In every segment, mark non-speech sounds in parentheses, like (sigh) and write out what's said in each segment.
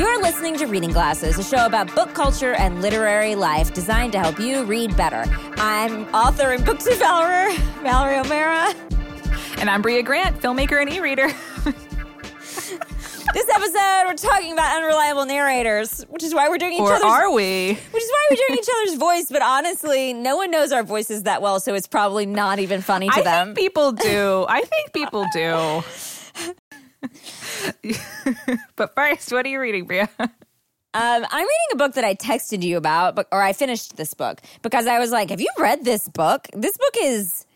You're listening to Reading Glasses, a show about book culture and literary life designed to help you read better. I'm author and book devourer, Mallory O'Meara. And I'm Brea Grant, filmmaker and e reader. this episode, we're talking about unreliable narrators, which is why we're doing each or other's. are we? Which is why we're doing each other's voice. But honestly, no one knows our voices that well, so it's probably not even funny to I them. think people do. I think people do. (laughs) (laughs) but first, what are you reading, Brea? Um, I'm reading a book that I texted you about, but or I finished this book because I was like, "Have you read this book? This book is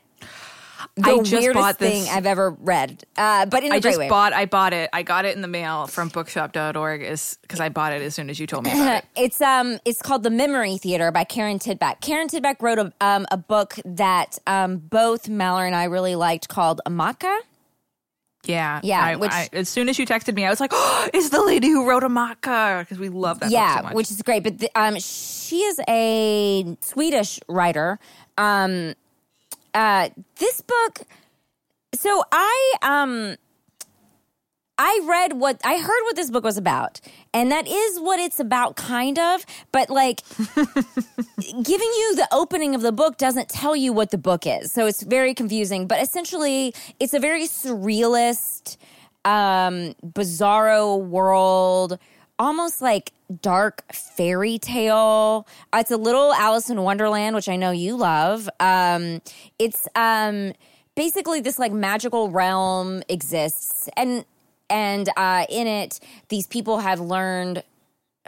the I just weirdest thing I've ever read." Uh, but in a I great just way. bought. I bought it. I got it in the mail from bookshop.org is because I bought it as soon as you told me about it. (laughs) It's um, it's called The Memory Theater by Karin Tidbeck. Karin Tidbeck wrote a um a book that um both Mallory and I really liked called Amatka. Yeah, Yeah, I, which- I, as soon as you texted me, I was like, (gasps) "Oh, it's the lady who wrote Amatka," because we love that. yeah, book so much. which is great. But the, um, she is a Swedish writer. Um, uh, this book. So I um, I read what I heard what this book was about, and that is what it's about, kind of. But like, (laughs) giving you the opening of the book doesn't tell you what the book is, so it's very confusing. But essentially, it's a very surrealist, um, bizarro world, almost like dark fairy tale. Uh, It's a little Alice in Wonderland, which I know you love. Um, it's um, basically this like magical realm exists, and and uh, in it, these people have learned.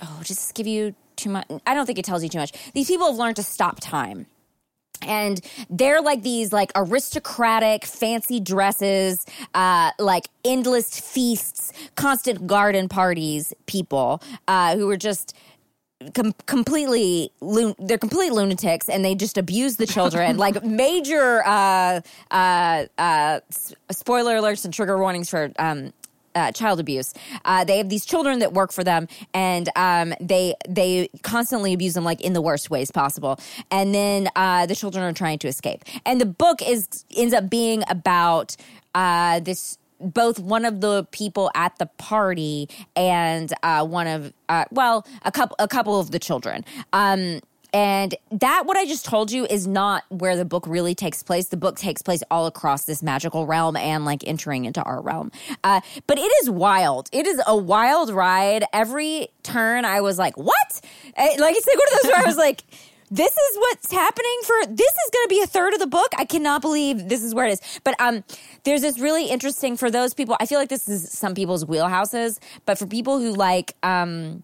Oh, just give you too much. I don't think it tells you too much. These people have learned to stop time and they're like these like aristocratic fancy dresses uh like endless feasts constant garden parties people uh who are just com- completely lun- they're complete lunatics and they just abuse the children (laughs) like major uh uh uh spoiler alerts and trigger warnings for um uh, child abuse. Uh, they have these children that work for them, and um, they they constantly abuse them like in the worst ways possible. And then uh, the children are trying to escape. And the book is ends up being about uh, this both one of the people at the party and uh, one of uh, well a couple a couple of the children. Um, and that, what I just told you, is not where the book really takes place. The book takes place all across this magical realm and like entering into our realm. Uh, but it is wild. It is a wild ride. Every turn, I was like, what? Eh, Like, it's like one of those where I was like, this is what's happening for this is going to be a third of the book i cannot believe this is where it is but um there's this really interesting for those people i feel like this is some people's wheelhouses but for people who like um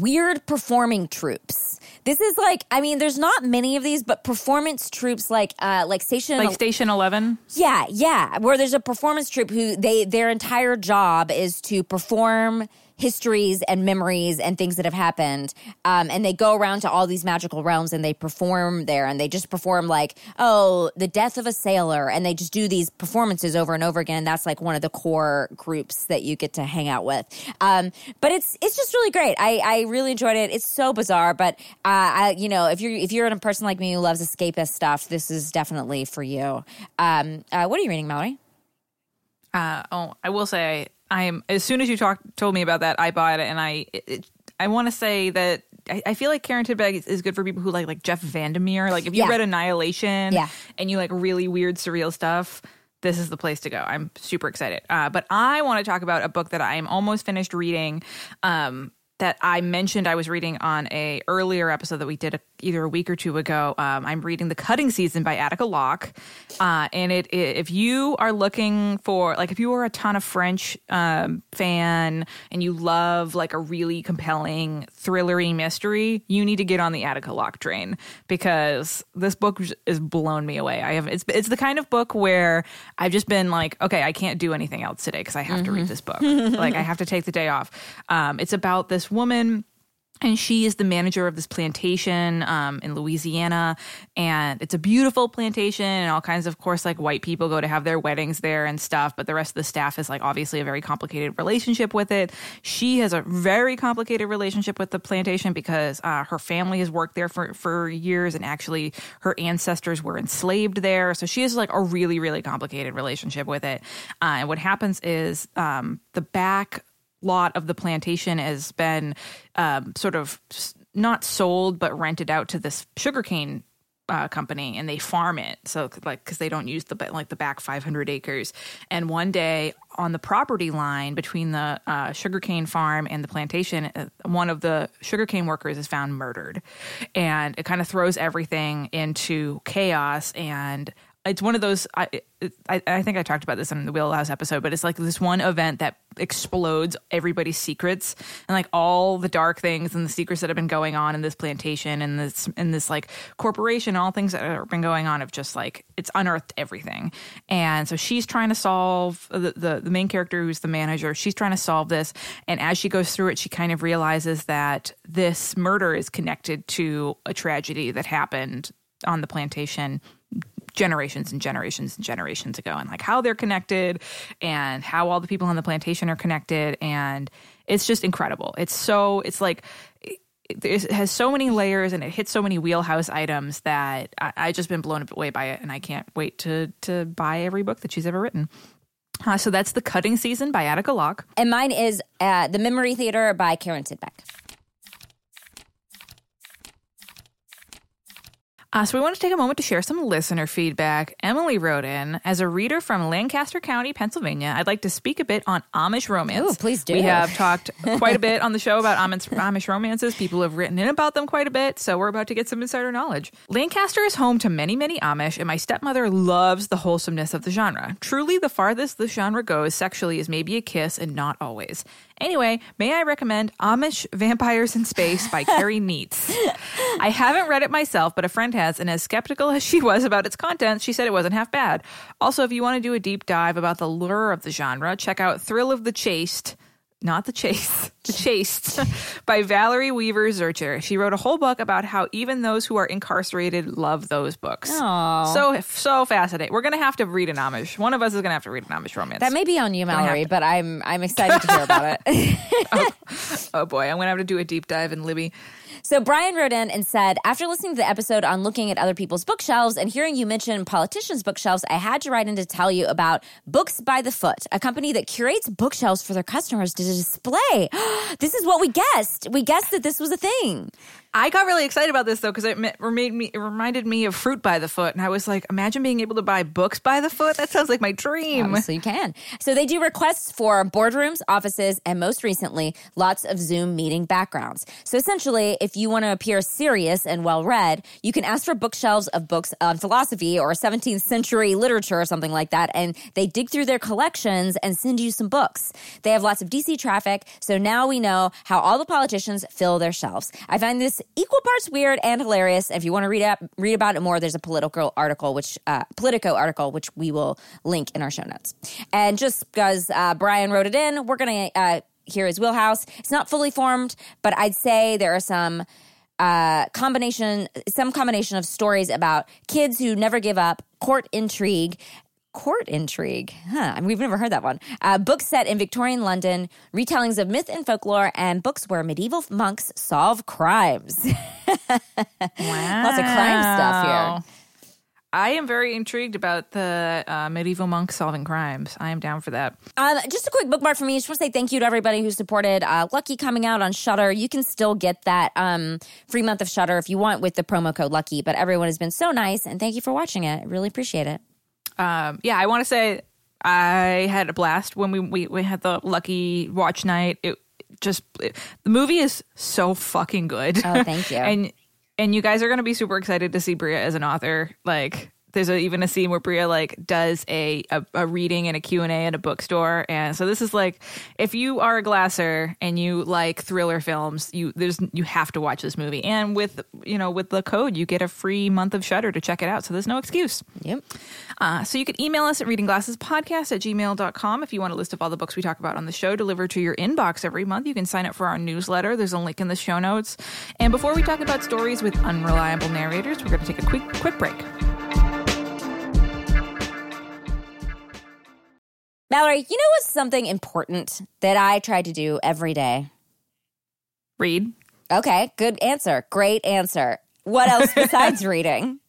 weird performing troupes. This is like, I mean, there's not many of these, but performance troupes like, uh, like Station, like Station Eleven. yeah, yeah, where there's a performance troupe who they their entire job is to perform histories and memories and things that have happened, um, and they go around to all these magical realms and they perform there, and they just perform like, oh, the death of a sailor, and they just do these performances over and over again. And that's like one of the core groups that you get to hang out with. Um, but it's it's just really great. I I really enjoyed it. It's so bizarre, but uh, I you know if you're if you're a person like me who loves escapist stuff, this is definitely for you. Um, uh, what are you reading, Mallory? Uh, oh, I will say, I am. As soon as you talked, told me about that, I bought it, and I, it, it, I want to say that I, I feel like Karin Tidbeck is, is good for people who like like Jeff Vandermeer. Like if you Yeah. read Annihilation, Yeah. and you like really weird, surreal stuff. This is the place to go. I'm super excited. Uh, but I want to talk about a book that I am almost finished reading. Um, that I mentioned I was reading on a earlier episode that we did a, either a week or two ago. Um, I'm reading The Cutting Season by Attica Locke, uh, and it, it if you are looking for like if you are a Tana French um, fan and you love like a really compelling thrillery mystery, you need to get on the Attica Locke train because this book has blown me away. I have it's it's the kind of book where I've just been like, okay, I can't do anything else today because I have to read this book. like I have to take the day off. Um, it's about this woman and she is the manager of this plantation um, in Louisiana, and it's a beautiful plantation, and all kinds of, of course, like white people go to have their weddings there and stuff. But the rest of the staff is like obviously a very complicated relationship with it. She has a very complicated relationship with the plantation because uh, her family has worked there for for years, and actually her ancestors were enslaved there. So she has like a really really complicated relationship with it. Uh, and what happens is um, the back lot of the plantation has been um, sort of not sold but rented out to this sugarcane uh, company and they farm it. So like because they don't use the like the back 500 acres. And one day on the property line between the uh, sugarcane farm and the plantation uh, one of the sugarcane workers is found murdered. And it kind of throws everything into chaos and it's one of those I, I I think I talked about this in the Wheelhouse episode, but it's like this one event that explodes everybody's secrets and like all the dark things and the secrets that have been going on in this plantation and this in this like corporation, all things that have been going on have just like it's unearthed everything. And so she's trying to solve uh, the, the the main character who's the manager. She's trying to solve this, and as she goes through it, she kind of realizes that this murder is connected to a tragedy that happened on the plantation generations and generations and generations ago and like how they're connected and how all the people on the plantation are connected and it's just incredible it's so it's like it has so many layers and it hits so many wheelhouse items that I, I just been blown away by it and I can't wait to to buy every book that she's ever written. Uh, so that's the cutting season by Attica Locke. And mine is uh, The Memory Theater by Karin Tidbeck. Uh, so we want to take a moment to share some listener feedback. Emily wrote in, as a reader from Lancaster County, Pennsylvania, I'd like to speak a bit on Amish romance. Ooh, please do. We have talked quite a bit on the show about Amish, Amish romances. People have written in about them quite a bit, so we're about to get some insider knowledge. Lancaster is home to many, many Amish, and my stepmother loves the wholesomeness of the genre. Truly, the farthest the genre goes sexually is maybe a kiss, and not always. Anyway, may I recommend Amish Vampires in Space by Kerry (laughs) Nietz. I haven't read it myself, but a friend has, and as skeptical as she was about its content, she said it wasn't half bad. Also, if you want to do a deep dive about the lure of the genre, check out Thrill of the Chaste. Not the chase, (laughs) the chaste, by Valerie Weaver Zercher. She wrote a whole book about how even those who are incarcerated love those books. Aw. So so fascinating. We're gonna have to read an Amish. One of us is gonna have to read an Amish romance. That may be on you, Mallory, but I'm I'm excited to hear about it. (laughs) Oh, oh boy, I'm gonna have to do a deep dive in Libby. So Brian wrote in and said, after listening to the episode on looking at other people's bookshelves and hearing you mention politicians' bookshelves, I had to write in to tell you about Books by the Foot, a company that curates bookshelves for their customers to display. (gasps) this is what we guessed. We guessed that this was a thing. I got really excited about this though because it made me it reminded me of fruit by the foot, and I was like, imagine being able to buy books by the foot. That sounds like my dream. So you can. So they do requests for boardrooms, offices, and most recently, lots of Zoom meeting backgrounds. So essentially, if you want to appear serious and well read, you can ask for bookshelves of books on philosophy or 17th century literature or something like that. And they dig through their collections and send you some books. They have lots of DC traffic. So now we know how all the politicians fill their shelves. I find this equal parts weird and hilarious. If you want to read up, read about it more, there's a political article, which uh, Politico article, which we will link in our show notes. And just because uh, Brian wrote it in, we're gonna uh, hear his wheelhouse. It's not fully formed, but I'd say there are some uh, combination, some combination of stories about kids who never give up, court intrigue, court intrigue. Huh, we've never heard that one. Uh, books set in Victorian London, retellings of myth and folklore, and books where medieval monks solve crimes. wow. (laughs) Lots of crime stuff here. I am very intrigued about the uh, medieval monks solving crimes. I am down for that. Um, just a quick bookmark for me. I just want to say thank you to everybody who supported uh, Lucky coming out on Shudder. You can still get that um, free month of Shudder if you want with the promo code Lucky. But everyone has been so nice, and thank you for watching it. I really appreciate it. Um, yeah, I want to say I had a blast when we, we we had the lucky watch night. It just it, the movie is so fucking good. Oh, thank (laughs) you. and and you guys are going to be super excited to see Brea as an author. Like there's a, even a scene where Brea like does a, a a reading and a Q&A at a bookstore and so this is like if you are a glasser and you like thriller films you there's you have to watch this movie and with you know with the code you get a free month of Shudder to check it out so there's no excuse. Yep. Uh, so you can email us at readingglassespodcast at gmail.com if you want a list of all the books we talk about on the show delivered to your inbox every month. You can sign up for our newsletter. There's a link in the show notes. And before we talk about stories with unreliable narrators, we're going to take a quick quick break. Mallory, you know what's something important that I try to do every day? Read. Okay, good answer. Great answer. What else (laughs) besides reading?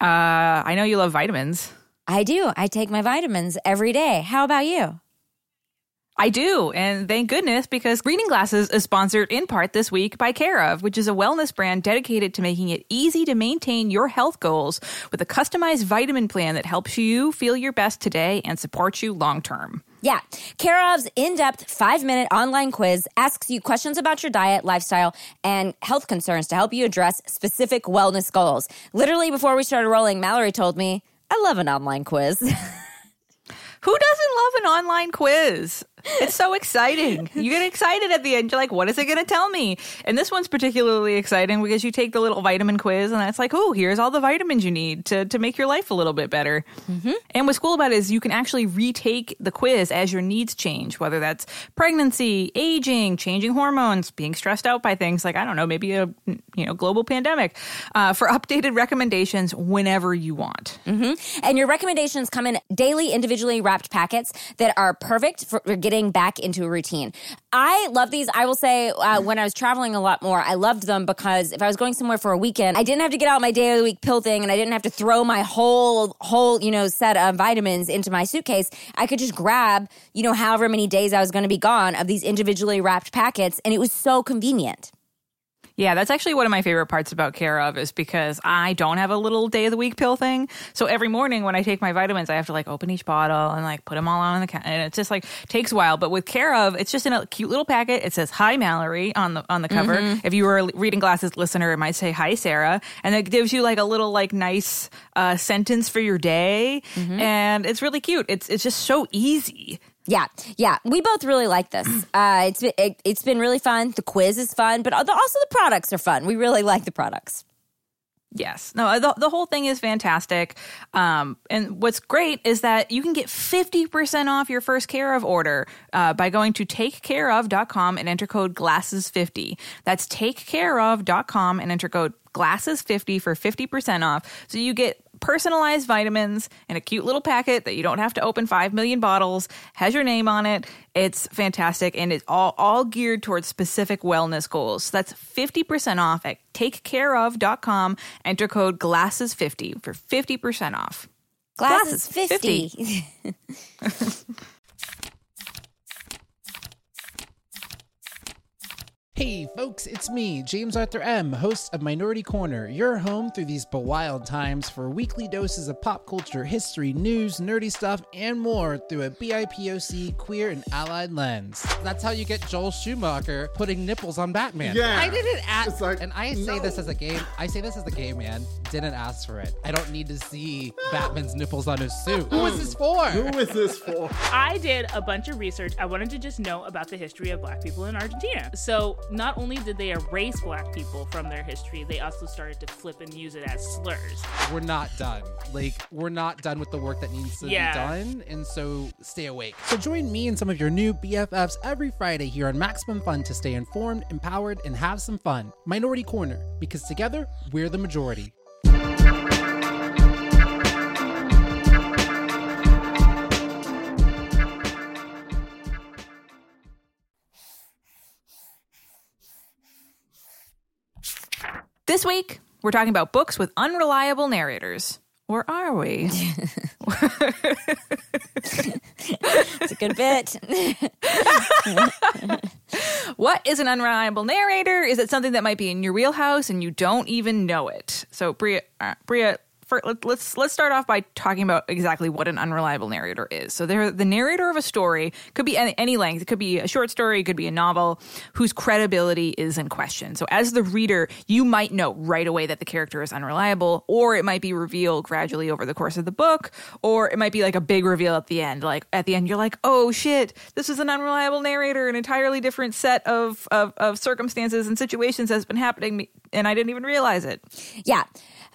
Uh, I know you love vitamins. I do. I take my vitamins every day. How about you? I do, and thank goodness because Reading Glasses is sponsored in part this week by Care/of, which is a wellness brand dedicated to making it easy to maintain your health goals with a customized vitamin plan that helps you feel your best today and supports you long term. Yeah. Care/of's in depth five minute online quiz asks you questions about your diet, lifestyle, and health concerns to help you address specific wellness goals. Literally, before we started rolling, Mallory told me, I love an online quiz. (laughs) Who doesn't love an online quiz? It's so exciting. You get excited at the end. You're like, what is it going to tell me? And this one's particularly exciting because you take the little vitamin quiz and it's like, oh, here's all the vitamins you need to, to make your life a little bit better. Mm-hmm. And what's cool about it is you can actually retake the quiz as your needs change, whether that's pregnancy, aging, changing hormones, being stressed out by things like, I don't know, maybe a you know global pandemic, uh, for (laughs) updated recommendations whenever you want. Mm-hmm. And your recommendations come in daily, individually wrapped packets that are perfect for getting back into a routine. I love these. I will say, uh, when I was traveling a lot more, I loved them because if I was going somewhere for a weekend, I didn't have to get out my day of the week pill thing, and I didn't have to throw my whole whole you know set of vitamins into my suitcase. I could just grab you know however many days I was going to be gone of these individually wrapped packets, and it was so convenient. Yeah, that's actually one of my favorite parts about Care/of is because I don't have a little day of the week pill thing. So every morning when I take my vitamins, I have to like open each bottle and like put them all on the counter, and it just like takes a while. But with Care/of, it's just in a cute little packet. It says "Hi Mallory" on the on the cover. Mm-hmm. If you were a reading glasses listener, it might say "Hi Sarah," and it gives you like a little like nice uh, sentence for your day, mm-hmm. and it's really cute. It's it's just so easy. Yeah, yeah, we both really like this. (clears throat) Uh, it's been, it, has been really fun. The quiz is fun, but also the products are fun. We really like the products. Yes. No, the, the whole thing is fantastic. Um, and what's great is that you can get 50% off your first care of order uh, by going to takecareof.com and enter code glasses50. That's takecareof.com and enter code glasses50 for 50% off. So you get personalized vitamins in a cute little packet that you don't have to open 5 million bottles, has your name on it. It's fantastic and it's all, all geared towards specific wellness goals. So that's 50% off at takecareof.com. Enter code GLASSES50 for 50% off. Glasses, glasses 50. 50. (laughs) Hey folks, it's me, James Arthur M., host of Minority Korner, your home through these bewild times for weekly doses of pop culture, history, news, nerdy stuff, and more through a BIPOC, queer, and allied lens. That's how you get Joel Schumacher putting nipples on Batman. Yeah. I didn't ask, like, and I say no. this as a game, I say this as a gay man, didn't ask for it. I don't need to see Batman's nipples on his suit. Who is this for? Who is this for? (laughs) I did a bunch of research. I wanted to just know about the history of black people in Argentina. So not only did they erase black people from their history, they also started to flip and use it as slurs. We're not done. Like, we're not done with the work that needs to yeah. be done. And so stay awake. So join me and some of your new BFFs every Friday here on Maximum Fun to stay informed, empowered, and have some fun. Minority Korner, because together, we're the majority. This week, we're talking about books with unreliable narrators. Or are we? it's a good bit. (laughs) what is an unreliable narrator? Is it something that might be in your wheelhouse and you don't even know it? So, Brea, uh, Brea for, let, us let's start off by talking about exactly what an unreliable narrator is. So they're the narrator of a story could be any, any length. It could be a short story, it could be a novel whose credibility is in question. So as the reader, you might know right away that the character is unreliable, or it might be revealed gradually over the course of the book, or it might be like a big reveal at the end. Like at the end, you're like, oh shit, this is an unreliable narrator, an entirely different set of of, of circumstances and situations has been happening, and I didn't even realize it. Yeah.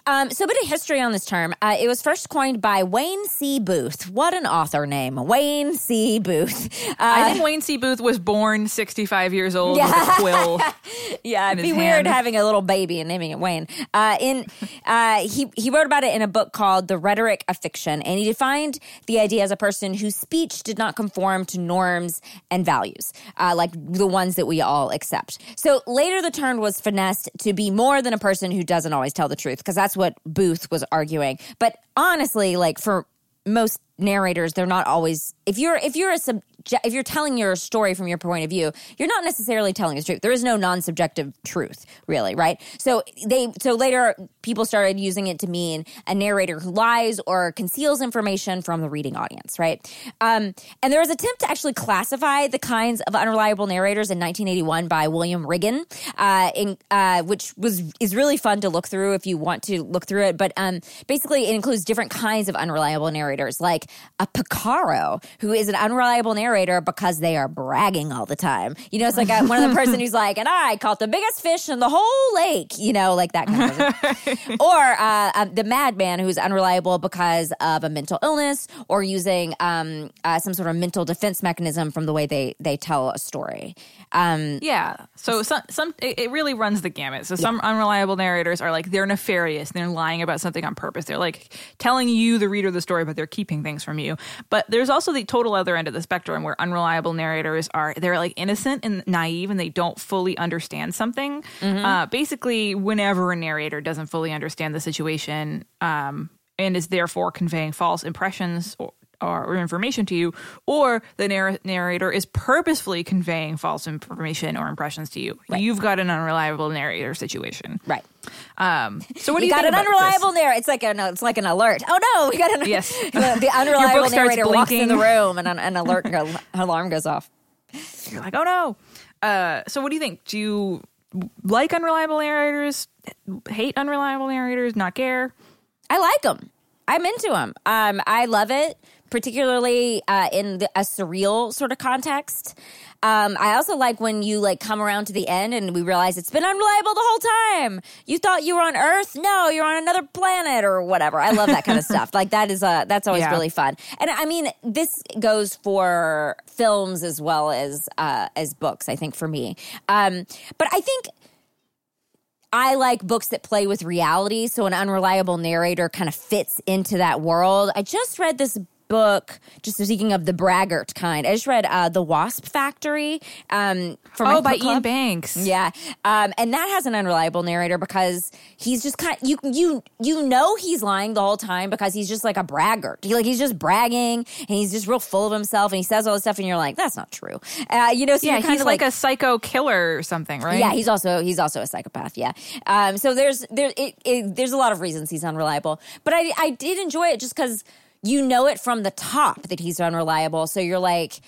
Um, so, a bit of history on this term. Uh, it was first coined by Wayne C. Booth. What an author name, Wayne C. Booth. Uh, I think Wayne C. Booth was born 65 years old yeah. with a quill. (laughs) yeah, it'd be weird having a little baby and naming it Wayne. Uh, in (laughs) uh, he he wrote about it in a book called The Rhetoric of Fiction, and he defined the idea as a person whose speech did not conform to norms and values, uh, like the ones that we all accept. So later, the term was finessed to be more than a person who doesn't always tell the truth, because that's that's what Booth was arguing. But honestly, like for most narrators they're not always if you're if you're a sub if you're telling your story from your point of view you're not necessarily telling the truth. There is no non-subjective truth really right? So they so later people started using it to mean a narrator who lies or conceals information from the reading audience right? Um, and there was an attempt to actually classify the kinds of unreliable narrators in 1981 by william riggan uh, in, uh, which was is really fun to look through if you want to look through it but um, basically it includes different kinds of unreliable narrators like a picaro who is an unreliable narrator because they are bragging all the time. You know, it's like a, one of the person who's like, and I caught the biggest fish in the whole lake, you know, like that kind of (laughs) or uh, um, the madman who's unreliable because of a mental illness or using um, uh, some sort of mental defense mechanism from the way they, they tell a story. Um, yeah. So some, some it, it really runs the gamut. So some unreliable narrators are like, they're nefarious. and They're lying about something on purpose. They're like telling you, the reader, the story, but they're keeping things from you. But there's also the total other end of the spectrum where unreliable narrators are they're like innocent and naive and they don't fully understand something. Uh, basically, whenever a narrator doesn't fully understand the situation um, and is therefore conveying false impressions or, or information to you, or the narr- narrator is purposefully conveying false information or impressions to you, you've got an unreliable narrator situation. right. Um, so what do You you got an unreliable narrator. It's like an it's like an alert. Oh no, we got an (laughs) Yes. (laughs) the, the (laughs) unreliable narrator walks in the room and an, an alert go, alarm goes off. You're like, oh no. Uh, so what do you think? Do you like unreliable narrators? Hate unreliable narrators? Not care? I like them. I'm into them. Um, I love it, particularly uh, in the, a surreal sort of context. Um, I also like when you like come around to the end and we realize it's been unreliable the whole time. You thought you were on Earth, no, you're on another planet or whatever. I love that kind of (laughs) stuff. Like that is uh, that's always Yeah. really fun. And I mean, this goes for films as well as uh, as books. I think for me, um, but I think. I like books that play with reality, so an unreliable narrator kind of fits into that world. I just read this book, just speaking of the braggart kind. I just read uh, The Wasp Factory um, my Oh, by Iain. Banks. Yeah, um, and that has an unreliable narrator because he's just kind. you you you know he's lying the whole time because he's just like a braggart. He, like he's just bragging and he's just real full of himself and he says all this stuff and you're like that's not true. Uh, you know, so Yeah, he's kinda like, a psycho killer or something, right? yeah, he's also he's also a psychopath. Yeah. Um, so there's there it, it, there's a lot of reasons he's unreliable, but I I did enjoy it just because you know it from the top that he's unreliable. So you're like,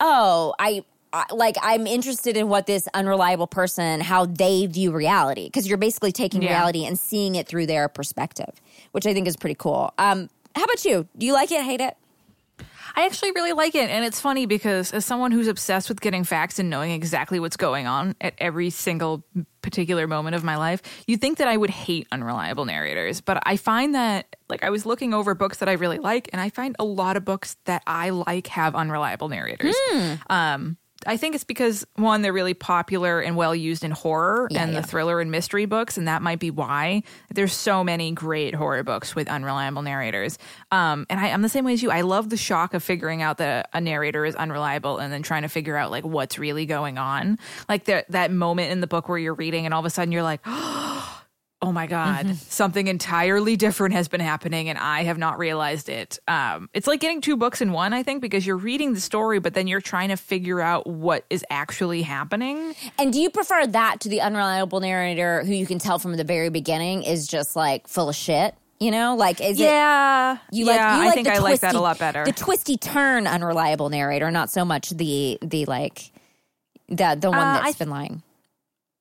oh, I. I- Like I'm interested in what this unreliable person how they view reality because you're basically taking Yeah. reality and seeing it through their perspective, which I think is pretty cool. Um, how about you? Do you like it? Hate it? I actually really like it. And it's funny because as someone who's obsessed with getting facts and knowing exactly what's going on at every single particular moment of my life, you'd think that I would hate unreliable narrators. But I find that, like, I was looking over books that I really like, and I find a lot of books that I like have unreliable narrators. Um, I think it's because one, they're really popular and well used in horror Yeah, and yeah. the thriller and mystery books, and that might be why there's so many great horror books with unreliable narrators. Um, and I, I'm the same way as you. I love the shock of figuring out that a narrator is unreliable and then trying to figure out like what's really going on. Like that that moment in the book where you're reading and all of a sudden you're like. (gasps) Oh my God, something entirely different has been happening and I have not realized it. Um, it's like getting two books in one, I think, because you're reading the story, but then you're trying to figure out what is actually happening. And do you prefer that to the unreliable narrator who you can tell from the very beginning is just like full of shit? You know, like is it Yeah, you yeah, like you I like think the I twisty, like that a lot better. The twisty turn unreliable narrator, not so much the the like the the one Uh, that's I- been lying.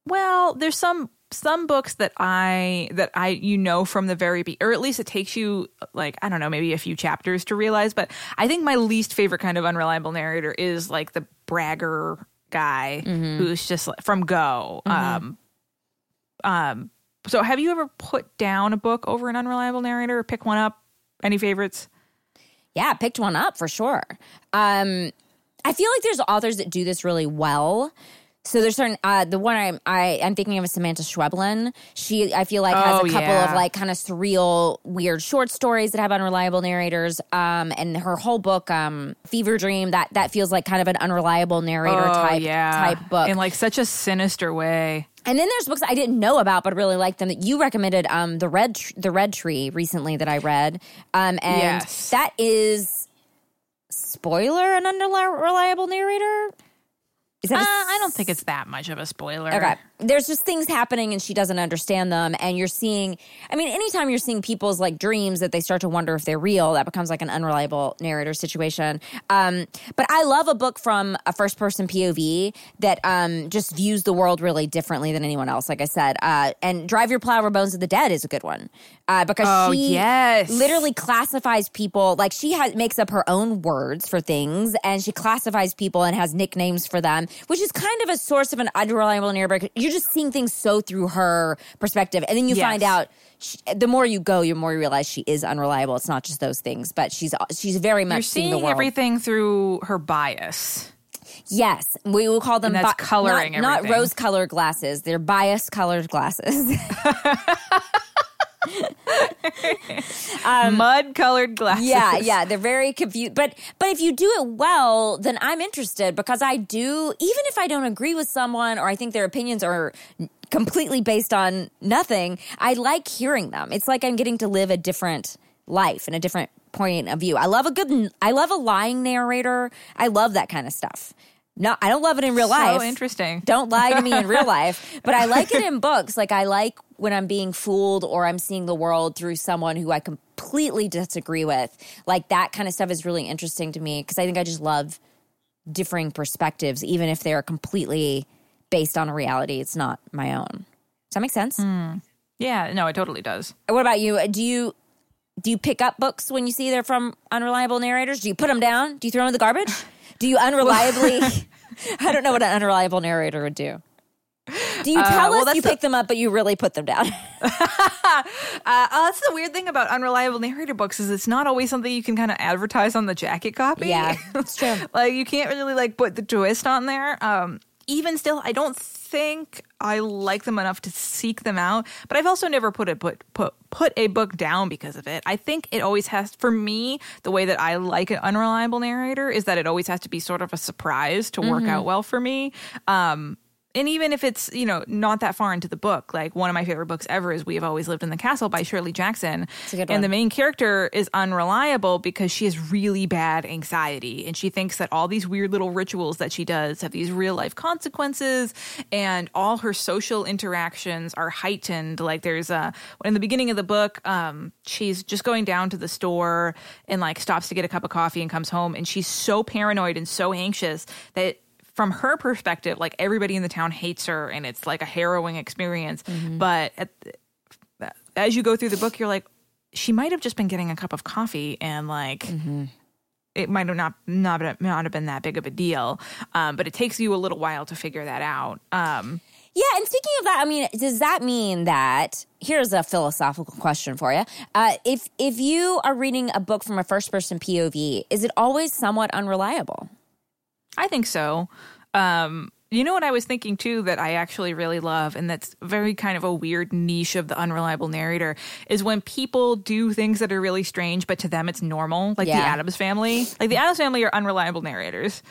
Well, there's some some books that I that I you know from the very be or at least it takes you like I don't know maybe a few chapters to realize. But I think my least favorite kind of unreliable narrator is like the bragger guy who's just like, from Go. Um, um. So have you ever put down a book over an unreliable narrator or pick one up? Any favorites? Yeah, picked one up for sure. Um, I feel like there's authors that do this really well. So there's certain uh, the one I'm I, I'm thinking of is Samanta Schweblin. She I feel like has Oh, a couple yeah. of like kind of surreal, weird short stories that have unreliable narrators. Um, and her whole book, um, Fever Dream, that that feels like kind of an unreliable narrator type type book. in like such a sinister way. And then there's books I didn't know about, but really like them that you recommended. Um, the red, Tr- the red tree recently that I read. Um, and Yes. that is spoiler an unreliable narrator? Is Uh, a I don't think it's that much of a spoiler. Okay. There's just things happening and she doesn't understand them. And you're seeing, I mean, anytime you're seeing people's like dreams that they start to wonder if they're real, that becomes like an unreliable narrator situation. Um, but I love a book from a first person POV that um, just views the world really differently than anyone else, like I said. Uh, and Drive Your Plow over Bones of the Dead is a good one uh, because Oh, she yes. literally classifies people, like she has, makes up her own words for things and she classifies people and has nicknames for them, which is kind of a source of an unreliable narrator. You're just seeing things so through her perspective. And then you Yes. find out she, the more you go, the more you realize she is unreliable. It's not just those things, but she's she's very much You're seeing seeing the world. everything through her bias. Yes, we will call them And that's coloring not, not rose colored glasses. They're bias colored glasses. (laughs) (laughs) Mud colored glasses. Um, yeah, yeah, they're very confused. But but if you do it well, then I'm interested because I do. Even if I don't agree with someone or I think their opinions are completely based on nothing, I like hearing them. It's like I'm getting to live a different life and a different point of view. I love a good. I love a lying narrator. I love that kind of stuff. No, I don't love it in real life. So interesting. Don't lie to me in real (laughs) life. But I like it in books. Like I like when I'm being fooled or I'm seeing the world through someone who I completely disagree with. Like that kind of stuff is really interesting to me because I think I just love differing perspectives, even if they're completely based on a reality. It's not my own. Does that make sense? Hmm. Yeah, no, it totally does. What about you? Uh, do you do you pick up books when you see they're from unreliable narrators? Do you put them down? Do you throw them in the garbage? (laughs) Do you unreliably? (laughs) (laughs) I don't know what an unreliable narrator would do. Do you tell well, us you the- pick them up, but you really put them down? (laughs) Uh, uh, that's the weird thing about unreliable narrator books is it's not always something you can kind of advertise on the jacket copy. Yeah, it's true. like you can't really like put the twist on there. Um, even still, I don't think I like them enough to seek them out. But I've also never put a put put put a book down because of it. I think it always has for me the way that I like an unreliable narrator is that it always has to be sort of a surprise to work out well for me. Um, and even if it's you know not that far into the book like one of my favorite books ever is we have always lived in the castle by shirley jackson. And the main character is unreliable because she has really bad anxiety and she thinks that all these weird little rituals that she does have these real life consequences and all her social interactions are heightened. Like there's a in the beginning of the book um she's just going down to the store and like stops to get a cup of coffee and comes home and she's so paranoid and so anxious that from her perspective, like everybody in the town hates her and it's like a harrowing experience. But at the, as you go through the book, you're like, she might have just been getting a cup of coffee and like it might have not not not have been that big of a deal. Um, but it takes you a little while to figure that out. Um, Yeah, and speaking of that, I mean, does that mean that here's a philosophical question for you? Uh, if if you are reading a book from a first person POV, is it always somewhat unreliable? I think so. Um, you know what I was thinking too that I actually really love, and that's very kind of a weird niche of the unreliable narrator, is when people do things that are really strange, but to them it's normal, like the Yeah. Addams family. Like the Addams family are unreliable narrators.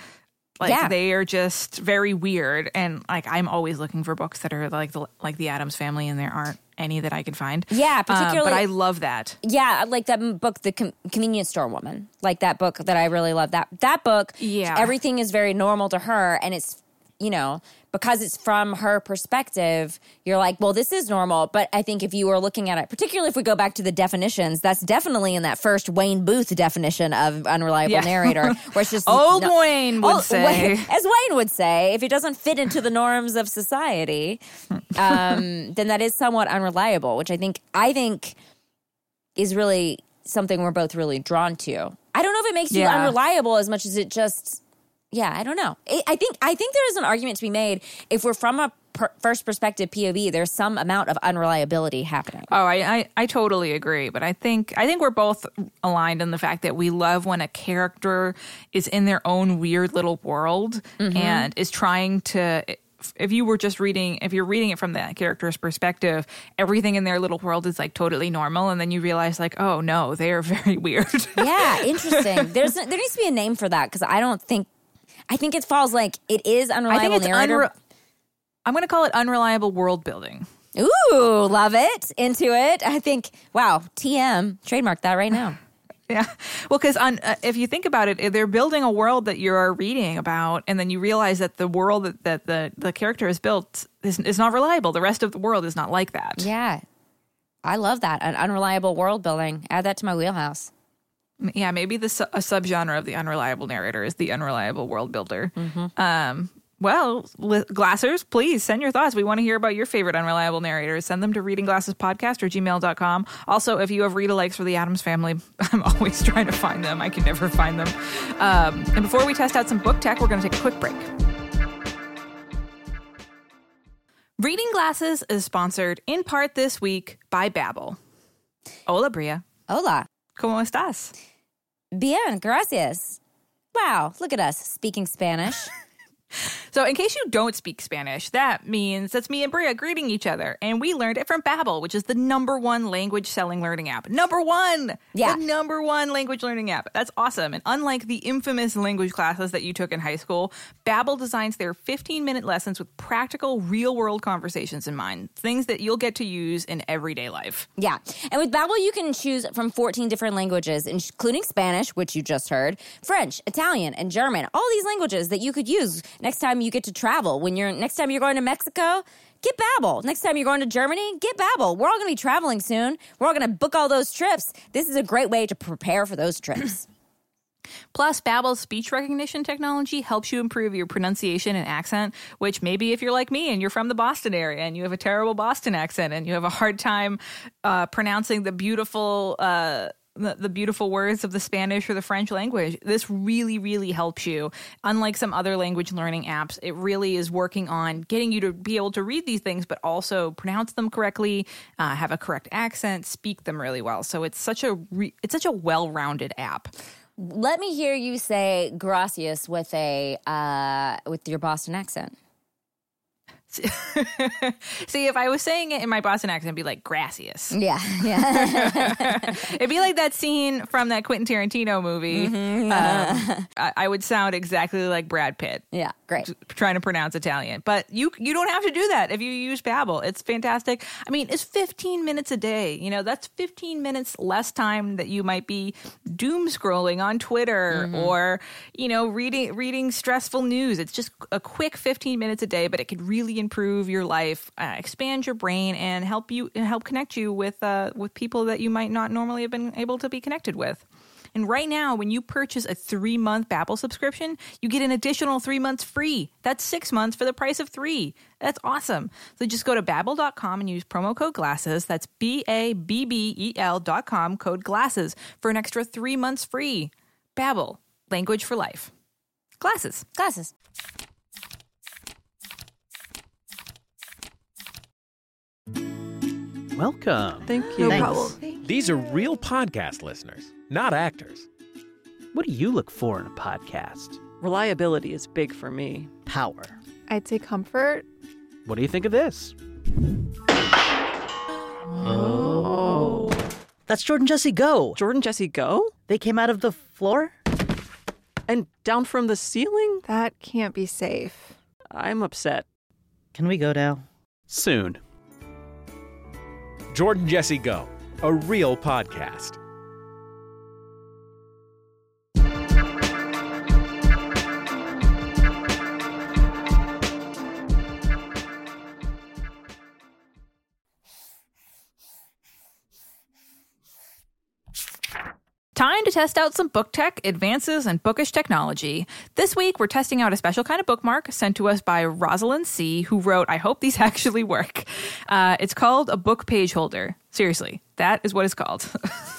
Like Yeah. they are just very weird, and like I'm always looking for books that are like the like the Addams family, and there aren't any that I can find. Yeah, Um, particularly- but I love that. Yeah, like that book, The Com- Convenience Store Woman. Like that book that I really love. That that book, Yeah. everything is very normal to her, and it's you know because it's from her perspective. You're like, well, this is normal. But I think if you were looking at it, particularly if we go back to the definitions, that's definitely in that first Wayne Booth definition of unreliable Yeah. narrator, (laughs) where it's just Old no- Wayne would Old say. (laughs) As Wayne would say, if it doesn't fit into the norms of society, um, (laughs) then that is somewhat unreliable. Which I think I think is really something we're both really drawn to. I don't know if it makes you unreliable as much as it just. Yeah, I don't know. I I think I think there is an argument to be made if we're from a per- first perspective POV. There's some amount of unreliability happening. Oh, I, I I totally agree, but I think I think we're both aligned in the fact that we love when a character is in their own weird little world mm-hmm. and is trying to. If you were just reading, if you're reading it from that character's perspective, everything in their little world is like totally normal, and then you realize, like, oh no, they are (laughs) very weird. Yeah, interesting. (laughs) There's there needs to be a name for that because I don't think. I think it falls like it is unreliable I think it's narrator. unre- I'm going to call it unreliable world building. Ooh, love it. Into it. I think, wow, TM, trademark that right now. (laughs) Yeah. Well, because on uh, if you think about it, they're building a world that you're reading about, and then you realize that the world that, that the the character has built is, is not reliable. The rest of the world is not like that. Yeah. I love that. An unreliable world building. Add that to my wheelhouse. Yeah, maybe the a subgenre of the unreliable narrator is the unreliable world builder. Um, well, li- Glassers, please send your thoughts. We want to hear about your favorite unreliable narrators. Send them to readingglassespodcast or gmail.com. Also, if you have read alikes for the Addams family, (laughs) I'm always trying to find them. I can never find them. Um, and before we test out some book tech, we're going to take a quick break. Reading Glasses is sponsored in part this week by Babbel. Hola, Brea. Hola. ¿Cómo estás? Bien, gracias. Wow, look at us speaking Spanish. So, in case you don't speak Spanish, that means that's me and Brea greeting each other. And we learned it from Babbel, which is the number one language selling learning app. Number one! Yeah. The number one language learning app. That's awesome. And unlike the infamous language classes that you took in high school, Babbel designs their 15 minute lessons with practical, real world conversations in mind. Things that you'll get to use in everyday life. yeah. And with Babbel, you can choose from 14 different languages, including Spanish, which you just heard, French, Italian, and German. All these languages that you could use next time you get to travel. When you're next time you're going to Mexico, get Babbel. Next time you're going to Germany, get Babbel. We're all going to be traveling soon. We're all going to book all those trips. This is a great way to prepare for those trips. (clears throat) Plus, Babbel's speech recognition technology helps you improve your pronunciation and accent, which maybe if you're like me and you're from the Boston area and you have a terrible Boston accent and you have a hard time uh, pronouncing the beautiful uh, the, the beautiful words of the Spanish or the French language, this really, really helps you. Unlike some other language learning apps, it really is working on getting you to be able to read these things, but also pronounce them correctly, uh, have a correct accent, speak them really well. So it's such a re- it's such a well-rounded app. Let me hear you say gracias with a uh, with your Boston accent. (laughs) See, if I was saying it in my Boston accent, it'd be like gracias. Yeah, yeah. (laughs) It'd be like that scene from that Quentin Tarantino movie. Um, I, I would sound exactly like Brad Pitt yeah, great. trying to pronounce Italian. But you you don't have to do that if you use Babbel. It's fantastic. I mean, it's 15 minutes a day. You know, that's 15 minutes less time that you might be doom scrolling on Twitter or, you know, reading reading stressful news. It's just a quick 15 minutes a day, but it could really improve your life, uh, expand your brain and help you help connect you with uh, with people that you might not normally have been able to be connected with. And right now, when you purchase a three month Babbel subscription, you get an additional three months free. That's six months for the price of three. That's awesome. So just go to babbel.com and use promo code GLASSES. That's B A B B E L dot com, code GLASSES for an extra three months free. Babbel, language for life. Glasses. Glasses. Welcome. Thank you. No problem. These are real podcast listeners, not actors. What do you look for in a podcast? Reliability is big for me. Power. I'd say comfort. What do you think of this? Oh. That's Jordan Jesse Go. Jordan Jesse Go? They came out of the floor? And down from the ceiling? That can't be safe. I'm upset. Can we go now? Soon. Jordan Jesse Go, a real podcast. Time to test out some book tech, advances, and bookish technology. This week, we're testing out a special kind of bookmark sent to us by Rosalind C., who wrote, I hope these (laughs) actually work. Uh, it's called a book page holder. Seriously, that is what it's called.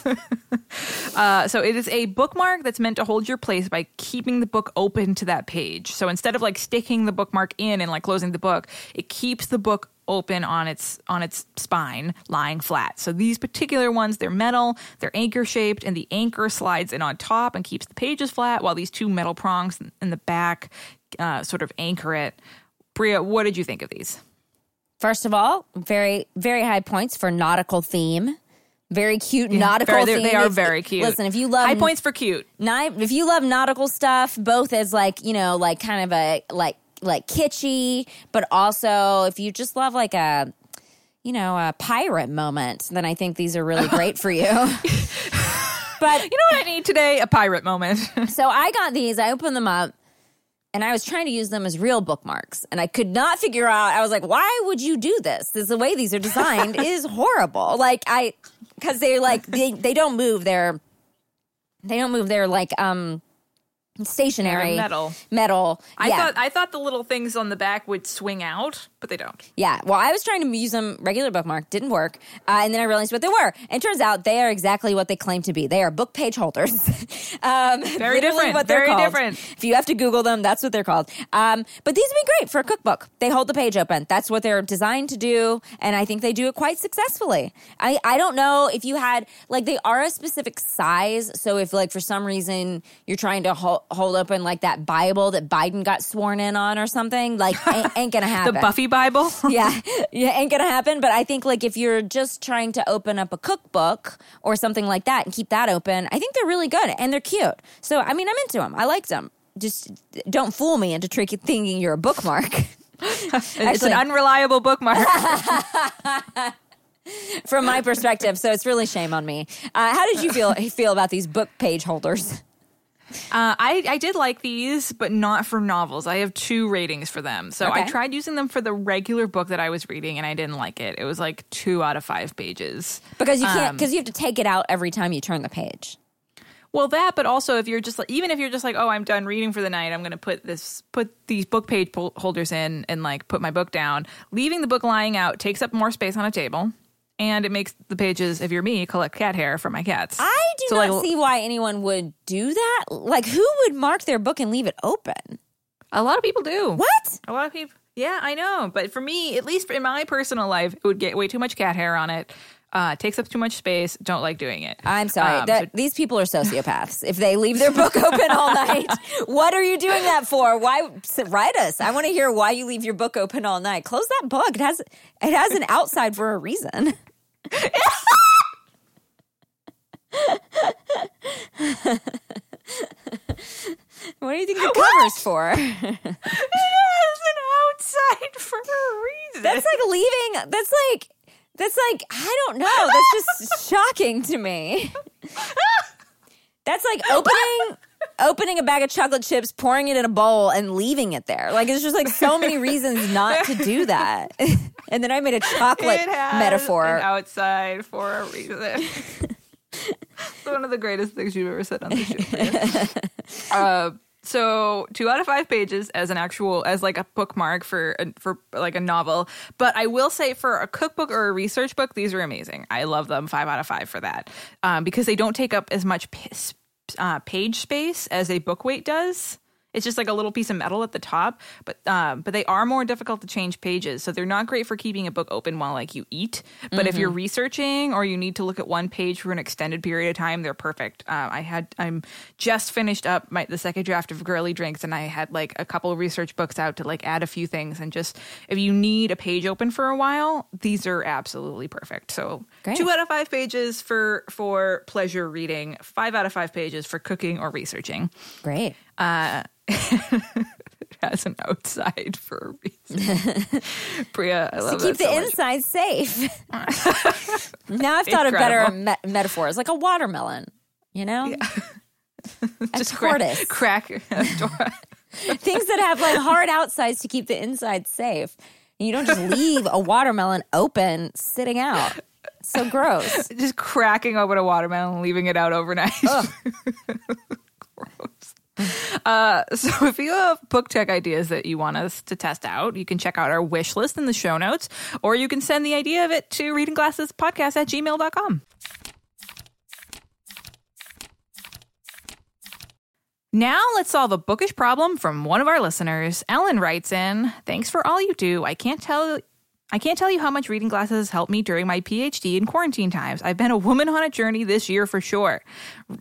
(laughs) uh, so it is a bookmark that's meant to hold your place by keeping the book open to that page. So instead of like sticking the bookmark in and like closing the book, it keeps the book open on its on its spine lying flat. So these particular ones they're metal they're anchor shaped and the anchor slides in on top and keeps the pages flat while these two metal prongs in the back uh, sort of anchor it. Brea what did you think of these? First of all, very very high points for nautical theme. Very cute nautical Very- they- are If- very cute. Listen, if you love high points for cute. If you love nautical stuff, both as like you know, like kind of a like like kitschy, but also if you just love like a you know a pirate moment, then I think these are really (laughs) great for you. (laughs) But You know what I need today? A pirate moment. (laughs) so I got these, I opened them up, and I was trying to use them as real bookmarks. And I could not figure out, I was like, why would you do this? This the way these are designed is horrible. Like I because they're like they, they don't move, they're they don't move, they're like um stationary metal. Metal. I yeah. thought I thought the little things on the back would swing out, but they don't. Yeah, well, I was trying to use them regular bookmark, didn't work, uh, and then I realized what they were. And turns out they are exactly what they claim to be. They are book page holders. (laughs) um, Very different, What they're very called. different. If you have to Google them, that's what they're called. Um, but these would be great for a cookbook. They hold the page open. That's what they're designed to do, and I think they do it quite successfully. I I don't know if you had like they are a specific size. So if like for some reason you're trying to hold, hold open like that Bible that Biden got sworn in on or something, like (laughs) ain't, ain't gonna happen The Buffy Bible. (laughs) yeah, yeah, ain't gonna happen. But I think like if you're just trying to open up a cookbook or something like that and keep that open, I think they're really good and they're cute. So I mean, I'm into them. I liked them. Just don't fool me into trick- thinking you're a bookmark. (laughs) it's Actually- an unreliable bookmark. From my perspective, so it's really shame on me. Uh, how did you feel feel about these book page holders? Uh, I, I did like these, but not for novels. I have two ratings for them. So I tried using them for the regular book that I was reading, and I didn't like it. It was like two out of five pages. Because you Um, can't because you have to take it out every time you turn the page. Well, that, but also if you're just like, even if you're just like, oh, I'm done reading for the night, I'm going to put this, put these book page holders in and like put my book down. Leaving the book lying out takes up more space on a table, and it makes the pages, if you're me, collect cat hair for my cats. I do So, not like, see why anyone would do that. Like, who would mark their book and leave it open? A lot of people do. What? A lot of people. Yeah, I know. But for me, at least in my personal life, it would get way too much cat hair on it. Uh, takes up too much space. Don't like doing it. I'm sorry. Um, that, so- these people are sociopaths. if they leave their book open all (laughs) night, what are you doing that for? Why write us? I want to hear why you leave your book open all night. Close that book. It has it has an outside for a reason. (laughs) what do you think the cover's for? (laughs) It has an outside for a reason. That's like leaving. That's like. That's like I don't know. That's just (laughs) shocking to me. That's like opening opening a bag of chocolate chips, pouring it in a bowl, and leaving it there. Like it's just like so many reasons not to do that. (laughs) and then I made a chocolate metaphor. outside for a reason. (laughs) it's one of the greatest things you've ever said on the show. uh, so two out of five pages as an actual as like a bookmark for for like a novel. But I will say for a cookbook or a research book, these are amazing. I love them. Five out of five for that um, because they don't take up as much s- uh, page space as a book weight does. It's just like a little piece of metal at the top, but um, but they are more difficult to change pages, so they're not great for keeping a book open while like you eat. But if you're researching or you need to look at one page for an extended period of time, they're perfect. Uh, I had I'm just finished up my the second draft of Girly Drinks, and I had like a couple of research books out to like add a few things, and just if you need a page open for a while, these are absolutely perfect. So Great. two out of five pages for for pleasure reading, five out of five pages for cooking or researching Great. Uh, (laughs) has an outside for a reason. (laughs) Brea, I love To keep the so much. inside safe. (laughs) now I've thought of better me- metaphors, like a watermelon. You know, a Just crack, tortoise. crack door. things that have like hard outsides to keep the inside safe. And you don't just leave a watermelon open sitting out. So gross. just cracking open a watermelon and leaving it out overnight. (laughs) Uh, so (laughs) if you have book tech ideas that you want us to test out, you can check out our wish list in the show notes, or you can send the idea of it to reading glasses podcast at gmail.com. Now let's solve a bookish problem from one of our listeners. Ellen writes in, "Thanks for all you do. I can't tell I can't tell you how much reading glasses has helped me during my PhD in quarantine times. I've been a woman on a journey this year for sure.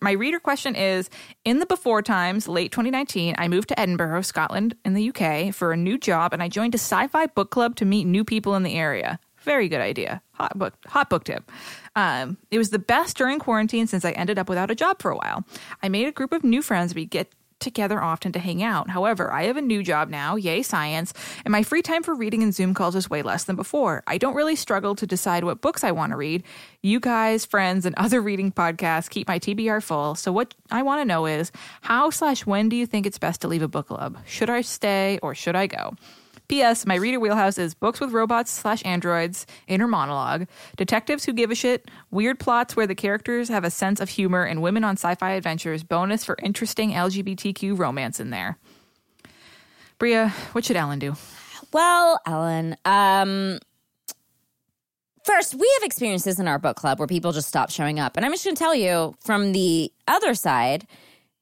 My reader question is In the before times, late 2019, I moved to Edinburgh, Scotland, in the UK for a new job and I joined a sci fi book club to meet new people in the area. Very good idea. Hot book, hot book tip. Um, it was the best during quarantine since I ended up without a job for a while. I made a group of new friends we get together often to hang out. However, I have a new job now, yay science, and my free time for reading and Zoom calls is way less than before. I don't really struggle to decide what books I want to read. You guys, friends, and (laughs) other reading podcasts keep my TBR full. So what I want to know is how slash when do you think it's best to leave a book club? Should I stay or should I go? P.S. My reader wheelhouse is books with robots slash androids, inner monologue, detectives who give a shit, weird plots where the characters have a sense of humor, and women on sci fi adventures. Bonus for interesting LGBTQ romance in there. Brea, what should Ellen do? Well, Ellen, um, first, we have experiences in our book club where people just stop showing up. And I'm just going to tell you from the other side,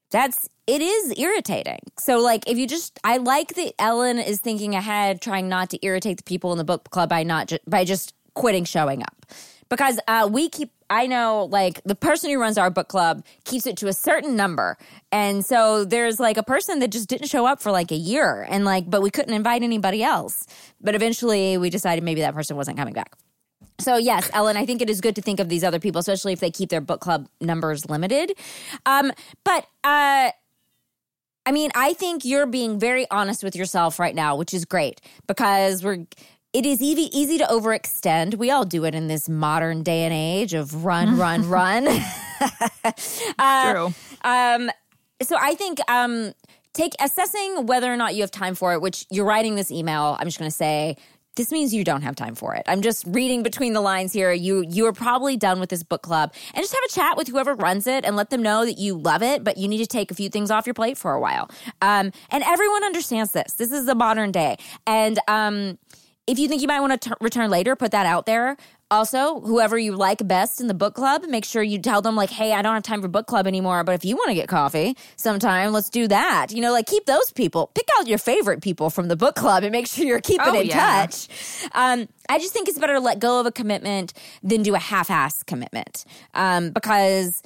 that's it is irritating. So, like, if you just, I like that Ellen is thinking ahead, trying not to irritate the people in the book club by not ju- by just quitting showing up, because uh, we keep. I know, like, the person who runs our book club keeps it to a certain number, and so there's like a person that just didn't show up for like a year, and like, but we couldn't invite anybody else. But eventually, we decided maybe that person wasn't coming back. So yes, Ellen, I think it is good to think of these other people, especially if they keep their book club numbers limited. Um, but uh, I mean, I think you're being very honest with yourself right now, which is great because we're. It is easy easy to overextend. We all do it in this modern day and age of run, (laughs) run, run. (laughs) Uh, True. Um, so I think um, take assessing whether or not you have time for it. Which you're writing this email. I'm just going to say this means you don't have time for it. I'm just reading between the lines here. You you are probably done with this book club, and just have a chat with whoever runs it and let them know that you love it, but you need to take a few things off your plate for a while. Um, and everyone understands this. This is the modern day, and um, if you think you might want to t- return later, put that out there. Also, whoever you like best in the book club, make sure you tell them, like, hey, I don't have time for book club anymore, but if you want to get coffee sometime, let's do that. You know, like, keep those people. Pick out your favorite people from the book club and make sure you're keeping Oh, in yeah. touch. Um, I just think it's better to let go of a commitment than do a half ass commitment um, because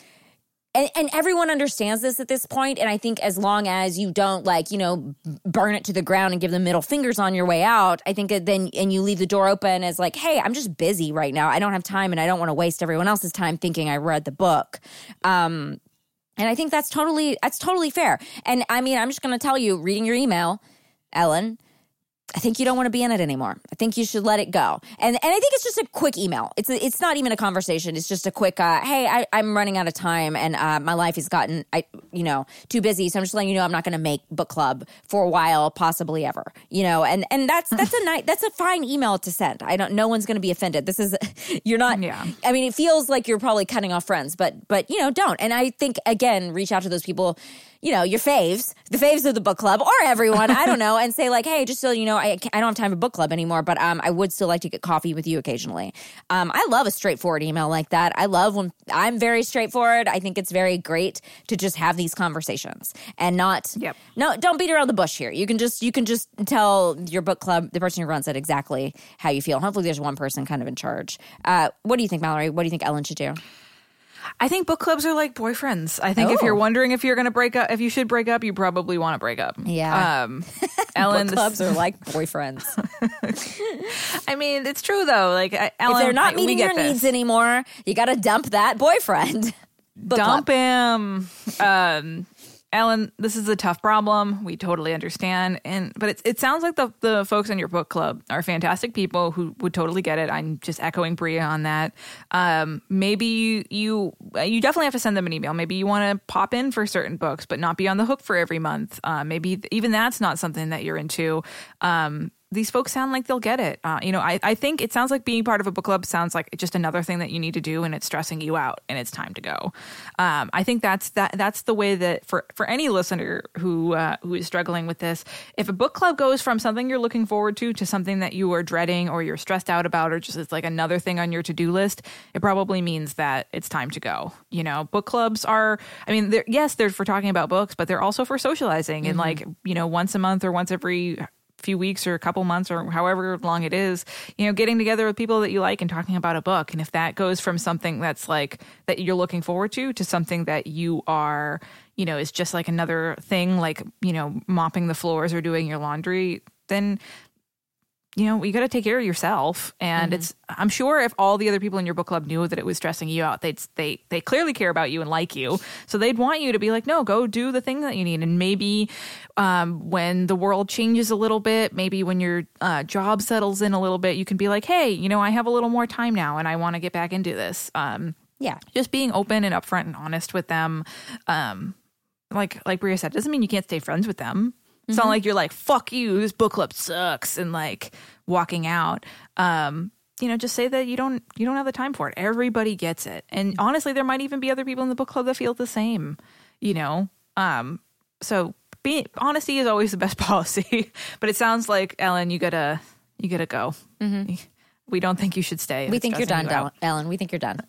and, and everyone understands this at this point and i think as long as you don't like you know burn it to the ground and give them middle fingers on your way out i think then and you leave the door open as like hey i'm just busy right now. I don't have time and i don't want to waste everyone else's time thinking i read the book. Um and i think that's totally that's totally fair. And i mean i'm just going to tell you reading your email ellen I think you don't want to be in it anymore. I think you should let it go. And and I think it's just a quick email. It's a, it's not even a conversation. It's just a quick, uh, hey, I, I'm running out of time and uh, my life has gotten, I you know, too busy. So I'm just letting you know I'm not going to make book club for a while, possibly ever. You know, and and that's that's a nice, that's a fine email to send. I don't. No one's going to be offended. This is (laughs) you're not. Yeah. I mean, it feels like you're probably cutting off friends, but but you know, don't. And I think again, reach out to those people you know, your faves, the faves of the book club, or everyone, I don't know, and say like, hey, just so you know, I, I don't have time for book club anymore, but um, I would still like to get coffee with you occasionally. Um, I love a straightforward email like that. I love when I'm very straightforward. I think it's very great to just have these conversations and not, Yep. no, don't beat around the bush here. You can just you can just tell your book club, the person who runs it, exactly how you feel. Hopefully, there's one person kind of in charge. Uh, what do you think, Mallory? What do you think Ellen should do? I think book clubs are like boyfriends. I think if Oh. you're wondering if you're going to break up, if you should break up, you probably want to break up. Yeah. Um, (laughs) Ellen, book clubs are (laughs) like boyfriends. I mean, it's true though. Like I- Ellen, if they're not I- meeting your this. needs anymore, you got to dump that boyfriend. (laughs) Book dump club. him. Um, Ellen, this is a tough problem. We totally understand, and but it, it sounds like the the folks in your book club are fantastic people who would totally get it. I'm just echoing Brea on that. Um, maybe you you you definitely have to send them an email. Maybe you want to pop in for certain books, but not be on the hook for every month. Uh, maybe even that's not something that you're into. Um, these folks sound like they'll get it. Uh, you know, I, I think it sounds like being part of a book club sounds like just another thing that you need to do, and it's stressing you out, and it's time to go. Um, I think that's that that's the way that for for any listener who uh, who is struggling with this, if a book club goes from something you're looking forward to to something that you are dreading or you're stressed out about, or just it's like another thing on your to do list, it probably means that it's time to go. You know, book clubs are. I mean, they're, yes, they're for talking about books, but they're also for socializing and like you know once a month or once every few weeks or a couple months or however long it is, you know, getting together with people that you like and talking about a book. And if that goes from something that's like that you're looking forward to to something that you are, you know, is just like another thing, like, you know, mopping the floors or doing your laundry, then you know, you got to take care of yourself. And it's, I'm sure if all the other people in your book club knew that it was stressing you out, they'd, they, they clearly care about you and like you. So they'd want you to be like, no, go do the thing that you need. And maybe, um, when the world changes a little bit, maybe when your uh, job settles in a little bit, you can be like, hey, you know, I have a little more time now and I want to get back into this. Um, Yeah. just being open and upfront and honest with them. Um, like like Brea said, doesn't mean you can't stay friends with them. It's not like you're like fuck you, this book club sucks, and like walking out. Um, you know, just say that you don't you don't have the time for it. Everybody gets it, and honestly, there might even be other people in the book club that feel the same. You know, um, so be honesty is always the best (laughs) policy. but it sounds like Ellen, you gotta you gotta go. We don't think you should stay. We think you're done, you. Ellen. Ellen. We think you're done.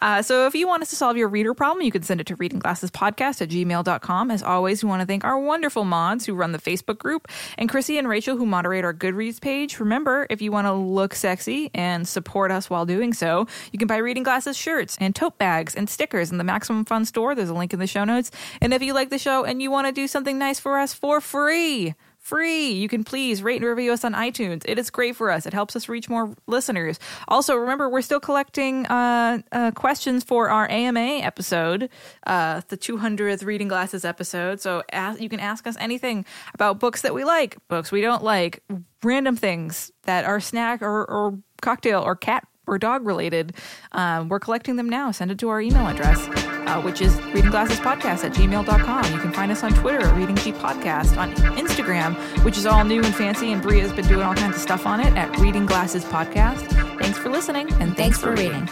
Uh, so if you want us to solve your reader problem, you can send it to readingglassespodcast at gmail.com. As always, we want to thank our wonderful mods who run the Facebook group and Chrissy and Rachel who moderate our Goodreads page. Remember, if you want to look sexy and support us while doing so, you can buy Reading Glasses shirts and tote bags and stickers in the Maximum Fun store. There's a link in the show notes. And if you like the show and you want to do something nice for us for free, free. You can please rate and review us on iTunes. It is great for us. It helps us reach more listeners. Also, remember we're still collecting uh, uh, questions for our AMA episode, uh, the 200th Reading Glasses episode. So ask, you can ask us anything about books that we like, books we don't like, random things that are snack or, or cocktail or cat or dog related. Um, we're collecting them now. Send it to our email address, uh, which is readingglassespodcast at gmail.com. You can find us on Twitter at Reading Podcast, on Instagram, which is all new and fancy, and Brea's been doing all kinds of stuff on it at Reading Glasses Podcast. Thanks for listening, and Thanks for reading.